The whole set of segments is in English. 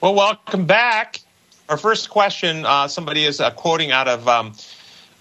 Well, welcome back. Our first question uh, somebody is uh, quoting out of um,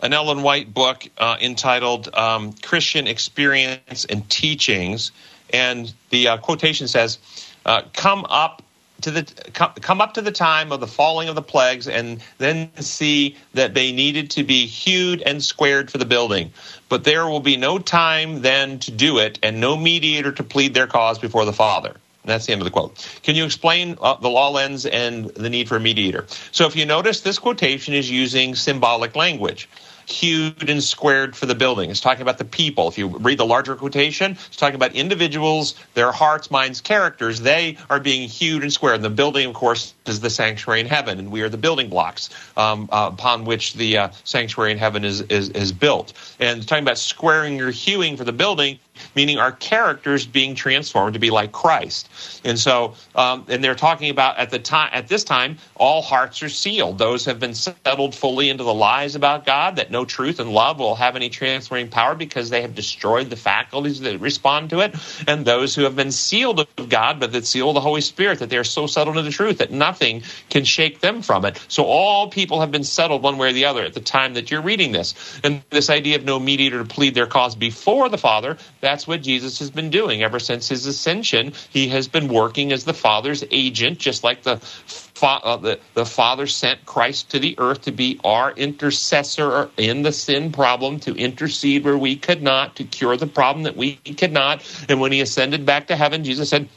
an Ellen White book uh, entitled um, Christian Experience and Teachings. And the uh, quotation says, uh, Come up to the come, up to the time of the falling of the plagues and then see that they needed to be hewed and squared for the building but there will be no time then to do it and no mediator to plead their cause before the father that's the end of the quote. Can you explain uh, the law lens and the need for a mediator? So, if you notice, this quotation is using symbolic language hewed and squared for the building. It's talking about the people. If you read the larger quotation, it's talking about individuals, their hearts, minds, characters. They are being hewed and squared. And the building, of course, is the sanctuary in heaven, and we are the building blocks um, uh, upon which the uh, sanctuary in heaven is, is, is built. And talking about squaring or hewing for the building, meaning our characters being transformed to be like Christ. And so, um, and they're talking about at the time, at this time, all hearts are sealed. Those have been settled fully into the lies about God, that no truth and love will have any transferring power because they have destroyed the faculties that respond to it. And those who have been sealed of God, but that seal of the Holy Spirit, that they are so settled in the truth that nothing can shake them from it. So all people have been settled one way or the other at the time that you're reading this. And this idea of no mediator to plead their cause before the Father, that's what Jesus has been doing ever since his ascension. He has been working as the Father's agent, just like the uh, the, the Father sent Christ to the earth to be our intercessor in the sin problem, to intercede where we could not, to cure the problem that we could not. And when he ascended back to heaven, Jesus said,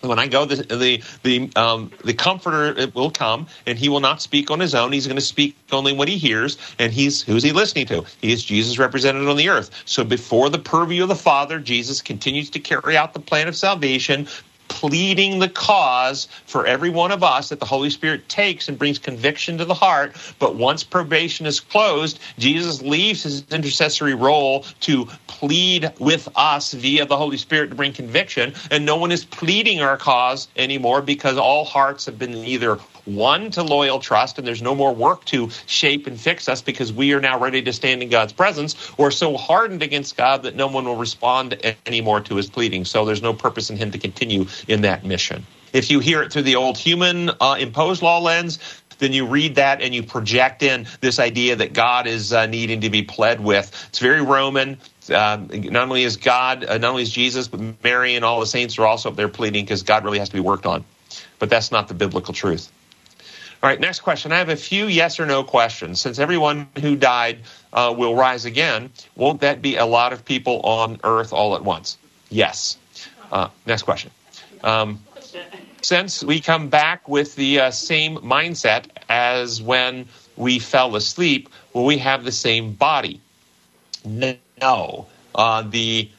when I go, the the the, um, the Comforter will come, and he will not speak on his own. He's going to speak only what he hears, and he's who's he listening to? He is Jesus represented on the earth. So before the purview of the Father, Jesus continues to carry out the plan of salvation, pleading the cause for every one of us that the Holy Spirit takes and brings conviction to the heart. But once probation is closed, Jesus leaves his intercessory role to plead with us via the Holy Spirit to bring conviction. And no one is pleading our cause anymore because all hearts have been either one to loyal trust, and there's no more work to shape and fix us because we are now ready to stand in God's presence, or so hardened against God that no one will respond anymore to his pleading. So there's no purpose in him to continue in that mission. If you hear it through the old human uh, imposed law lens, then you read that and you project in this idea that God is uh, needing to be pled with. It's very Roman. Uh, not only is God, uh, not only is Jesus, but Mary and all the saints are also up there pleading because God really has to be worked on. But that's not the biblical truth. All right, next question. I have a few yes or no questions. Since everyone who died uh, will rise again, won't that be a lot of people on earth all at once? Yes. Uh, next question. Um, since we come back with the uh, same mindset as when we fell asleep, will we have the same body? No. Uh, the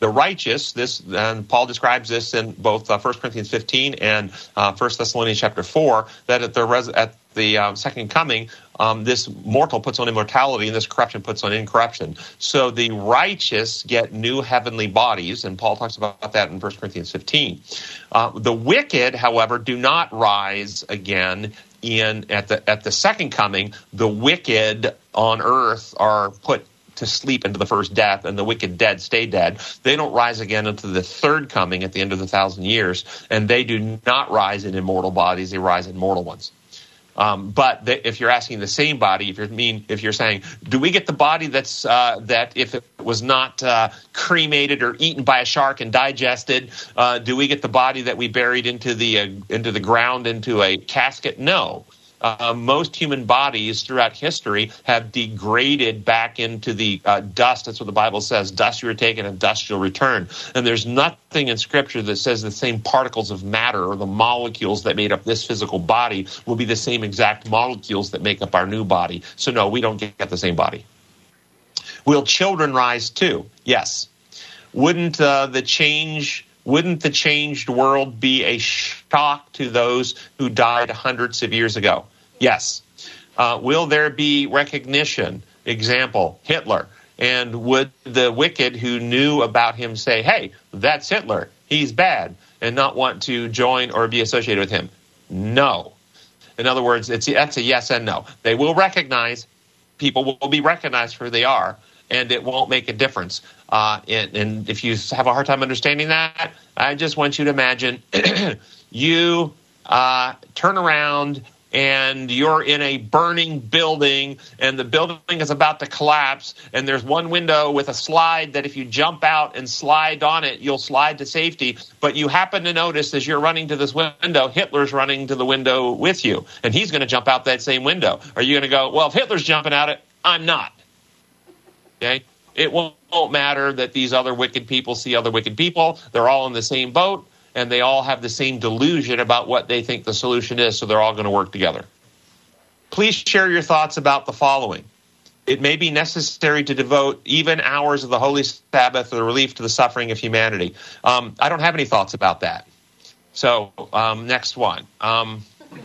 the righteous, this and Paul describes this in both uh, 1 Corinthians 15 and uh, 1 Thessalonians chapter 4, that at the, res- at the um, second coming, um, this mortal puts on immortality and this corruption puts on incorruption. So the righteous get new heavenly bodies, and Paul talks about that in 1 Corinthians 15. Uh, the wicked, however, do not rise again in at the at the second coming. The wicked on earth are put to sleep into the first death, and the wicked dead stay dead. They don't rise again until the third coming at the end of the thousand years, and they do not rise in immortal bodies; they rise in mortal ones. Um, but the, if you're asking the same body, if you're mean, if you're saying, do we get the body that's uh, that if it was not uh, cremated or eaten by a shark and digested, uh, do we get the body that we buried into the uh, into the ground into a casket? No uh, most human bodies throughout history have degraded back into the uh, dust. That's what the Bible says. Dust you were taken and dust you'll return. And there's nothing in Scripture that says the same particles of matter or the molecules that made up this physical body will be the same exact molecules that make up our new body. So, no, we don't get the same body. Will children rise too? Yes. Wouldn't uh, the change wouldn't the changed world be a shock to those who died hundreds of years ago? Yes. Uh, will there be recognition? Example, Hitler. And would the wicked who knew about him say, hey, that's Hitler, he's bad, and not want to join or be associated with him? No. In other words, it's, that's a yes and no. They will recognize, people will be recognized for who they are, and it won't make a difference. Uh, and, and, if you have a hard time understanding that, I just want you to imagine you uh, turn around and you're in a burning building and the building is about to collapse and there's one window with a slide that if you jump out and slide on it you'll slide to safety. But you happen to notice as you're running to this window hitler's running to the window with you and he's going to jump out that same window. Are you going to go well if hitler's jumping out it i'm not. Okay? It won't matter that these other wicked people see other wicked people. They're all in the same boat and they all have the same delusion about what they think the solution is, so they're all going to work together. Please share your thoughts about the following. It may be necessary to devote even hours of the Holy Sabbath for the relief to the suffering of humanity. Um, I don't have any thoughts about that. So, um, next one. Um,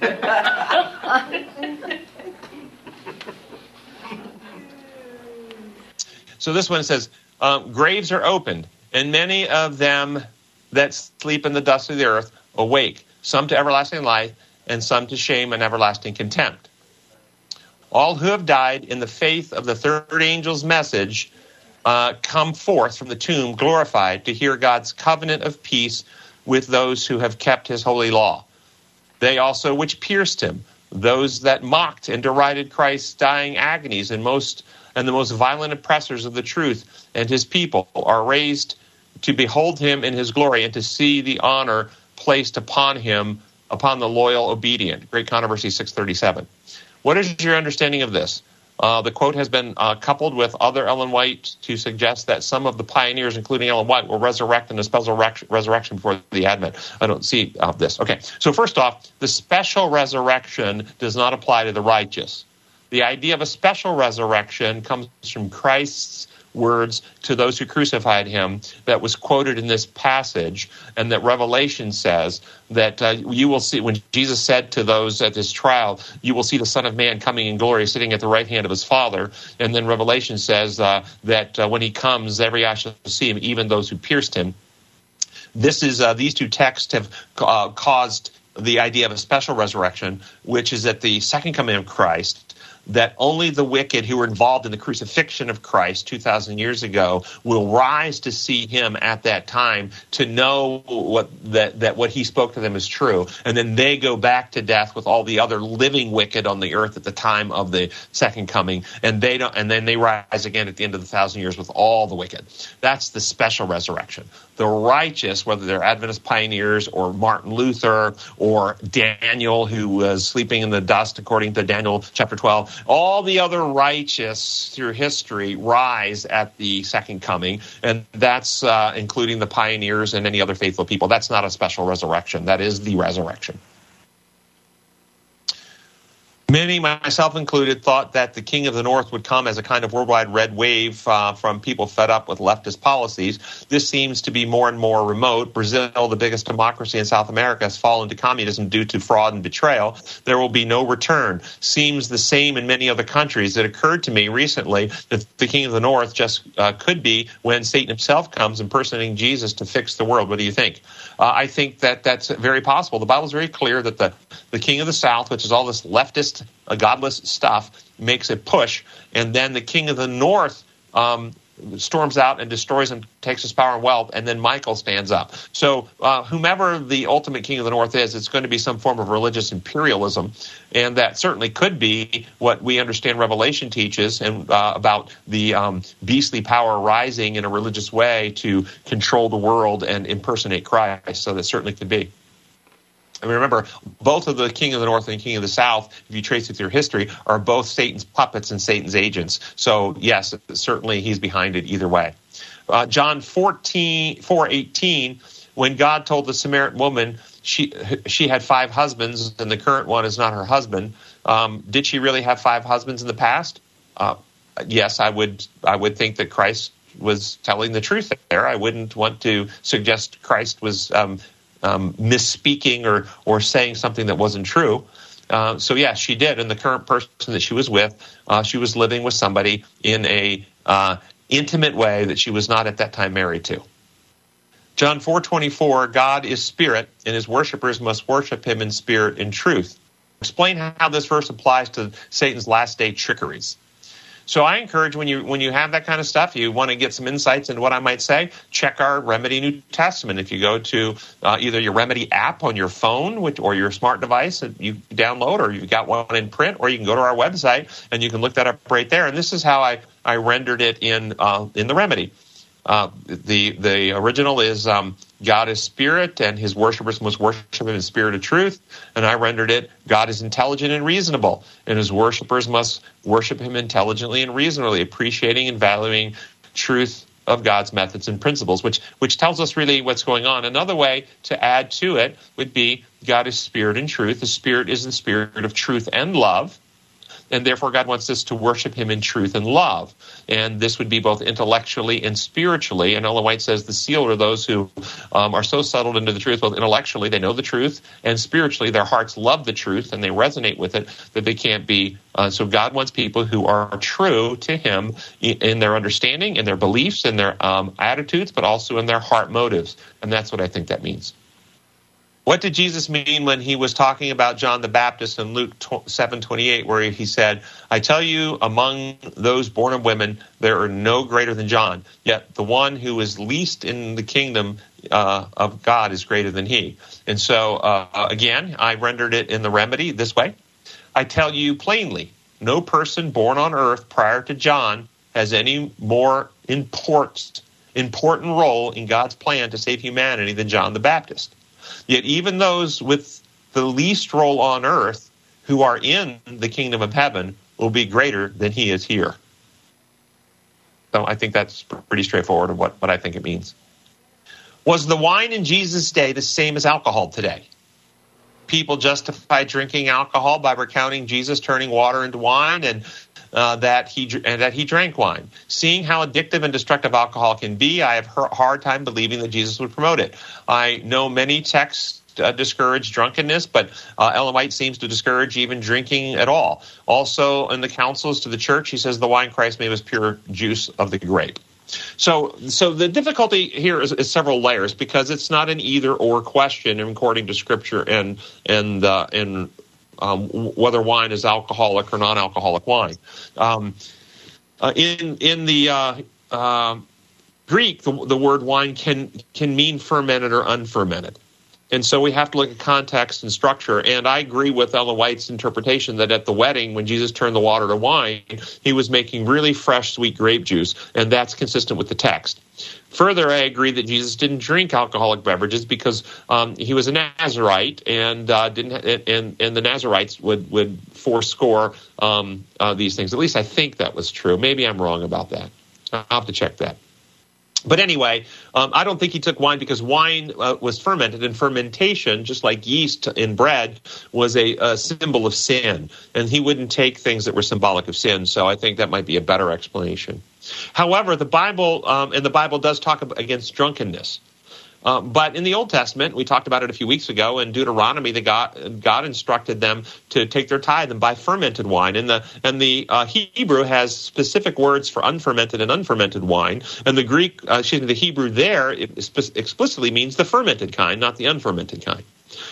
so, this one says um, Graves are opened, and many of them that sleep in the dust of the earth awake, some to everlasting life, and some to shame and everlasting contempt. All who have died in the faith of the third angel's message uh, come forth from the tomb glorified to hear God's covenant of peace with those who have kept his holy law. They also which pierced him, those that mocked and derided Christ's dying agonies and most and the most violent oppressors of the truth and his people are raised to behold him in his glory and to see the honor placed upon him upon the loyal obedient. Great Controversy 637. What is your understanding of this? Uh, the quote has been uh, coupled with other Ellen White to suggest that some of the pioneers, including Ellen White, will resurrect in a special resurrection before the Advent. I don't see uh, this. Okay, so first off, the special resurrection does not apply to the righteous. The idea of a special resurrection comes from Christ's words to those who crucified him that was quoted in this passage, and that Revelation says that uh, you will see, when Jesus said to those at this trial, you will see the Son of Man coming in glory, sitting at the right hand of his Father. And then Revelation says uh, that uh, when he comes, every eye shall see him, even those who pierced him. This is uh, these two texts have caused the idea of a special resurrection, which is at the second coming of Christ that only the wicked who were involved in the crucifixion of Christ 2,000 years ago will rise to see him at that time to know what that, that what he spoke to them is true. And then they go back to death with all the other living wicked on the earth at the time of the second coming. And they don't, and then they rise again at the end of the thousand years with all the wicked. That's the special resurrection. The righteous, whether they're Adventist pioneers or Martin Luther or Daniel, who was sleeping in the dust according to Daniel chapter 12, all the other righteous through history rise at the second coming, and that's uh, including the pioneers and any other faithful people. That's not a special resurrection, that is the resurrection. Many, myself included, thought that the King of the North would come as a kind of worldwide red wave uh, from people fed up with leftist policies. This seems to be more and more remote. Brazil, the biggest democracy in South America, has fallen to communism due to fraud and betrayal. There will be no return. Seems the same in many other countries. It occurred to me recently that the King of the North just uh, could be when Satan himself comes impersonating Jesus to fix the world. What do you think? Uh, I think that that's very possible. The Bible is very clear that the, the King of the South, which is all this leftist a godless stuff, makes a push, and then the king of the north um, storms out and destroys and takes his power and wealth, and then Michael stands up. So, uh, whomever the ultimate king of the north is, it's going to be some form of religious imperialism, and that certainly could be what we understand Revelation teaches and uh, about the um, beastly power rising in a religious way to control the world and impersonate Christ. So that certainly could be. And remember, both of the king of the north and king of the south, if you trace it through history, are both Satan's puppets and Satan's agents. So, yes, certainly he's behind it either way. Uh, John 14, 4 18, when God told the Samaritan woman she, she had five husbands and the current one is not her husband, um, did she really have five husbands in the past? Uh, yes, I would, I would think that Christ was telling the truth there. I wouldn't want to suggest Christ was um, um, misspeaking or or saying something that wasn't true. Uh, so yes, she did. And the current person that she was with, uh, she was living with somebody in a uh, intimate way that she was not at that time married to. John four twenty four. God is spirit, and His worshippers must worship Him in spirit and truth. Explain how this verse applies to Satan's last day trickeries. So I encourage when you when you have that kind of stuff, you want to get some insights into what I might say. Check our Remedy New Testament. If you go to uh, either your Remedy app on your phone, which, or your smart device that you download, or you've got one in print, or you can go to our website and you can look that up right there. And this is how I I rendered it in uh, in the Remedy. Uh, the the original is um, God is spirit, and His worshippers must worship Him in spirit of truth. And I rendered it: God is intelligent and reasonable, and His worshippers must worship Him intelligently and reasonably, appreciating and valuing truth of God's methods and principles, which which tells us really what's going on. Another way to add to it would be God is spirit and truth. The spirit is the spirit of truth and love and therefore God wants us to worship Him in truth and love. And this would be both intellectually and spiritually. And Ellen White says the sealed are those who um, are so settled into the truth, both intellectually, they know the truth, and spiritually, their hearts love the truth and they resonate with it, that they can't be. Uh, so God wants people who are true to Him in their understanding, in their beliefs, in their um, attitudes, but also in their heart motives. And that's what I think that means. What did Jesus mean when he was talking about John the Baptist in Luke 7:28 where he said, "I tell you among those born of women there are no greater than John, yet the one who is least in the kingdom uh, of God is greater than he." And so uh, again, I rendered it in the remedy this way. I tell you plainly, no person born on earth prior to John has any more important important role in God's plan to save humanity than John the Baptist. Yet even those with the least role on earth who are in the kingdom of heaven will be greater than he is here. So I think that's pretty straightforward of what, what I think it means. Was the wine in Jesus' day the same as alcohol today? People justify drinking alcohol by recounting Jesus turning water into wine and uh, that he and that he drank wine. Seeing how addictive and destructive alcohol can be, I have a hard time believing that Jesus would promote it. I know many texts uh, discourage drunkenness, but uh, Ellen White seems to discourage even drinking at all. Also, in the Counsels to the Church, he says the wine Christ made was pure juice of the grape. So, so the difficulty here is, is, several layers because it's not an either or question according to Scripture and and uh, and um, whether wine is alcoholic or non-alcoholic wine. Um, uh, in in the uh, uh, Greek, the, the word wine can can mean fermented or unfermented. And so we have to look at context and structure. And I agree with Ellen White's interpretation that at the wedding, when Jesus turned the water to wine, he was making really fresh, sweet grape juice. And that's consistent with the text. Further, I agree that Jesus didn't drink alcoholic beverages because um, he was a Nazarite, and uh, didn't and and the Nazarites would would forscore um, uh, these things. At least I think that was true. Maybe I'm wrong about that. I'll have to check that. But anyway, um, I don't think he took wine because wine uh, was fermented, and fermentation, just like yeast in bread, was a, a, symbol of sin. And he wouldn't take things that were symbolic of sin. So I think that might be a better explanation. However, the Bible, um, and the Bible does talk against drunkenness. Uh, but in the Old Testament, we talked about it a few weeks ago. In Deuteronomy, the God, God instructed them to take their tithe and buy fermented wine. And the and the uh, Hebrew has specific words for unfermented and unfermented wine. And the Greek, uh, excuse me, the Hebrew there explicitly means the fermented kind, not the unfermented kind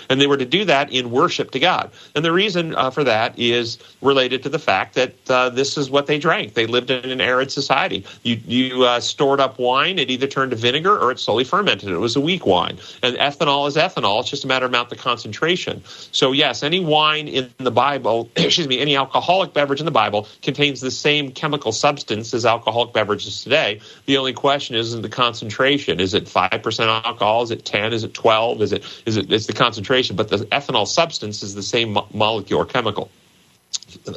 and they were to do that in worship to God. And the reason uh, for that is related to the fact that uh, this is what they drank. They lived in an arid society. You, you uh, stored up wine; it either turned to vinegar or it slowly fermented. It was a weak wine, and ethanol is ethanol. It's just a matter of amount the concentration. So yes, any wine in the Bible, excuse me, any alcoholic beverage in the Bible contains the same chemical substance as alcoholic beverages today. The only question is the concentration. Is it five percent alcohol? Is it ten? Is it twelve? Is it is it is the concentration, but the ethanol substance is the same mo- molecule or chemical.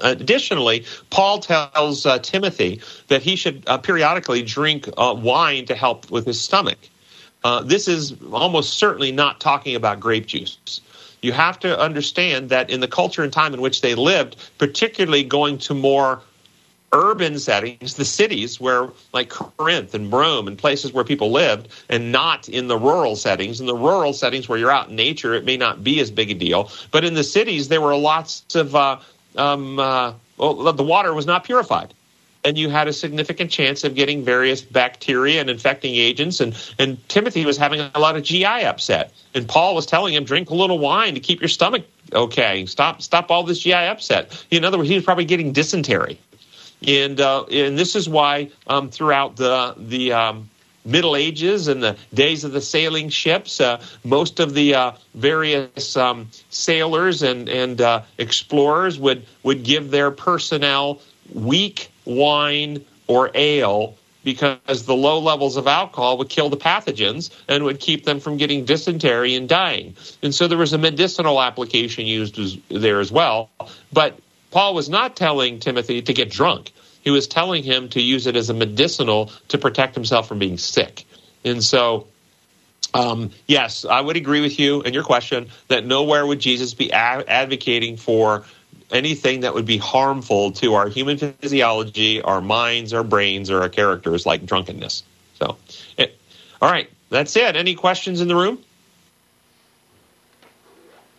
Additionally, Paul tells uh, Timothy that he should uh, periodically drink uh, wine to help with his stomach. Uh, this is almost certainly not talking about grape juice. You have to understand that in the culture and time in which they lived, particularly going to more urban settings, the cities where, like Corinth and Rome and places where people lived, and not in the rural settings. In the rural settings where you're out in nature, it may not be as big a deal. But in the cities, there were lots of, uh, um, uh, well, the water was not purified. And you had a significant chance of getting various bacteria and infecting agents. And, and Timothy was having a lot of GI upset. And Paul was telling him, drink a little wine to keep your stomach okay. Stop, stop all this GI upset. In other words, he was probably getting dysentery and uh, and this is why um, throughout the the um, Middle Ages and the days of the sailing ships, uh, most of the uh, various um, sailors and and uh, explorers would would give their personnel weak wine or ale because the low levels of alcohol would kill the pathogens and would keep them from getting dysentery and dying. And so there was a medicinal application used as, there as well. But Paul was not telling Timothy to get drunk. He was telling him to use it as a medicinal to protect himself from being sick. And so um, yes, I would agree with you and your question that nowhere would Jesus be a- advocating for anything that would be harmful to our human physiology, our minds, our brains, or our characters, like drunkenness. So, it, eh, all right, that's it. Any questions in the room?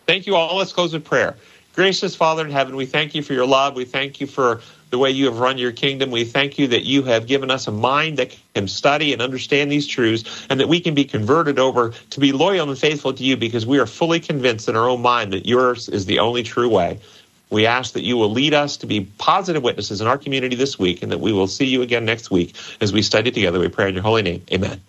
Thank you all. Let's close with prayer. Gracious Father in heaven, we thank you for your love. We thank you for the way you have run your kingdom. We thank you that you have given us a mind that can study and understand these truths and that we can be converted over to be loyal and faithful to you because we are fully convinced in our own mind that yours is the only true way. We ask that you will lead us to be positive witnesses in our community this week and that we will see you again next week as we study together. We pray in your holy name. Amen.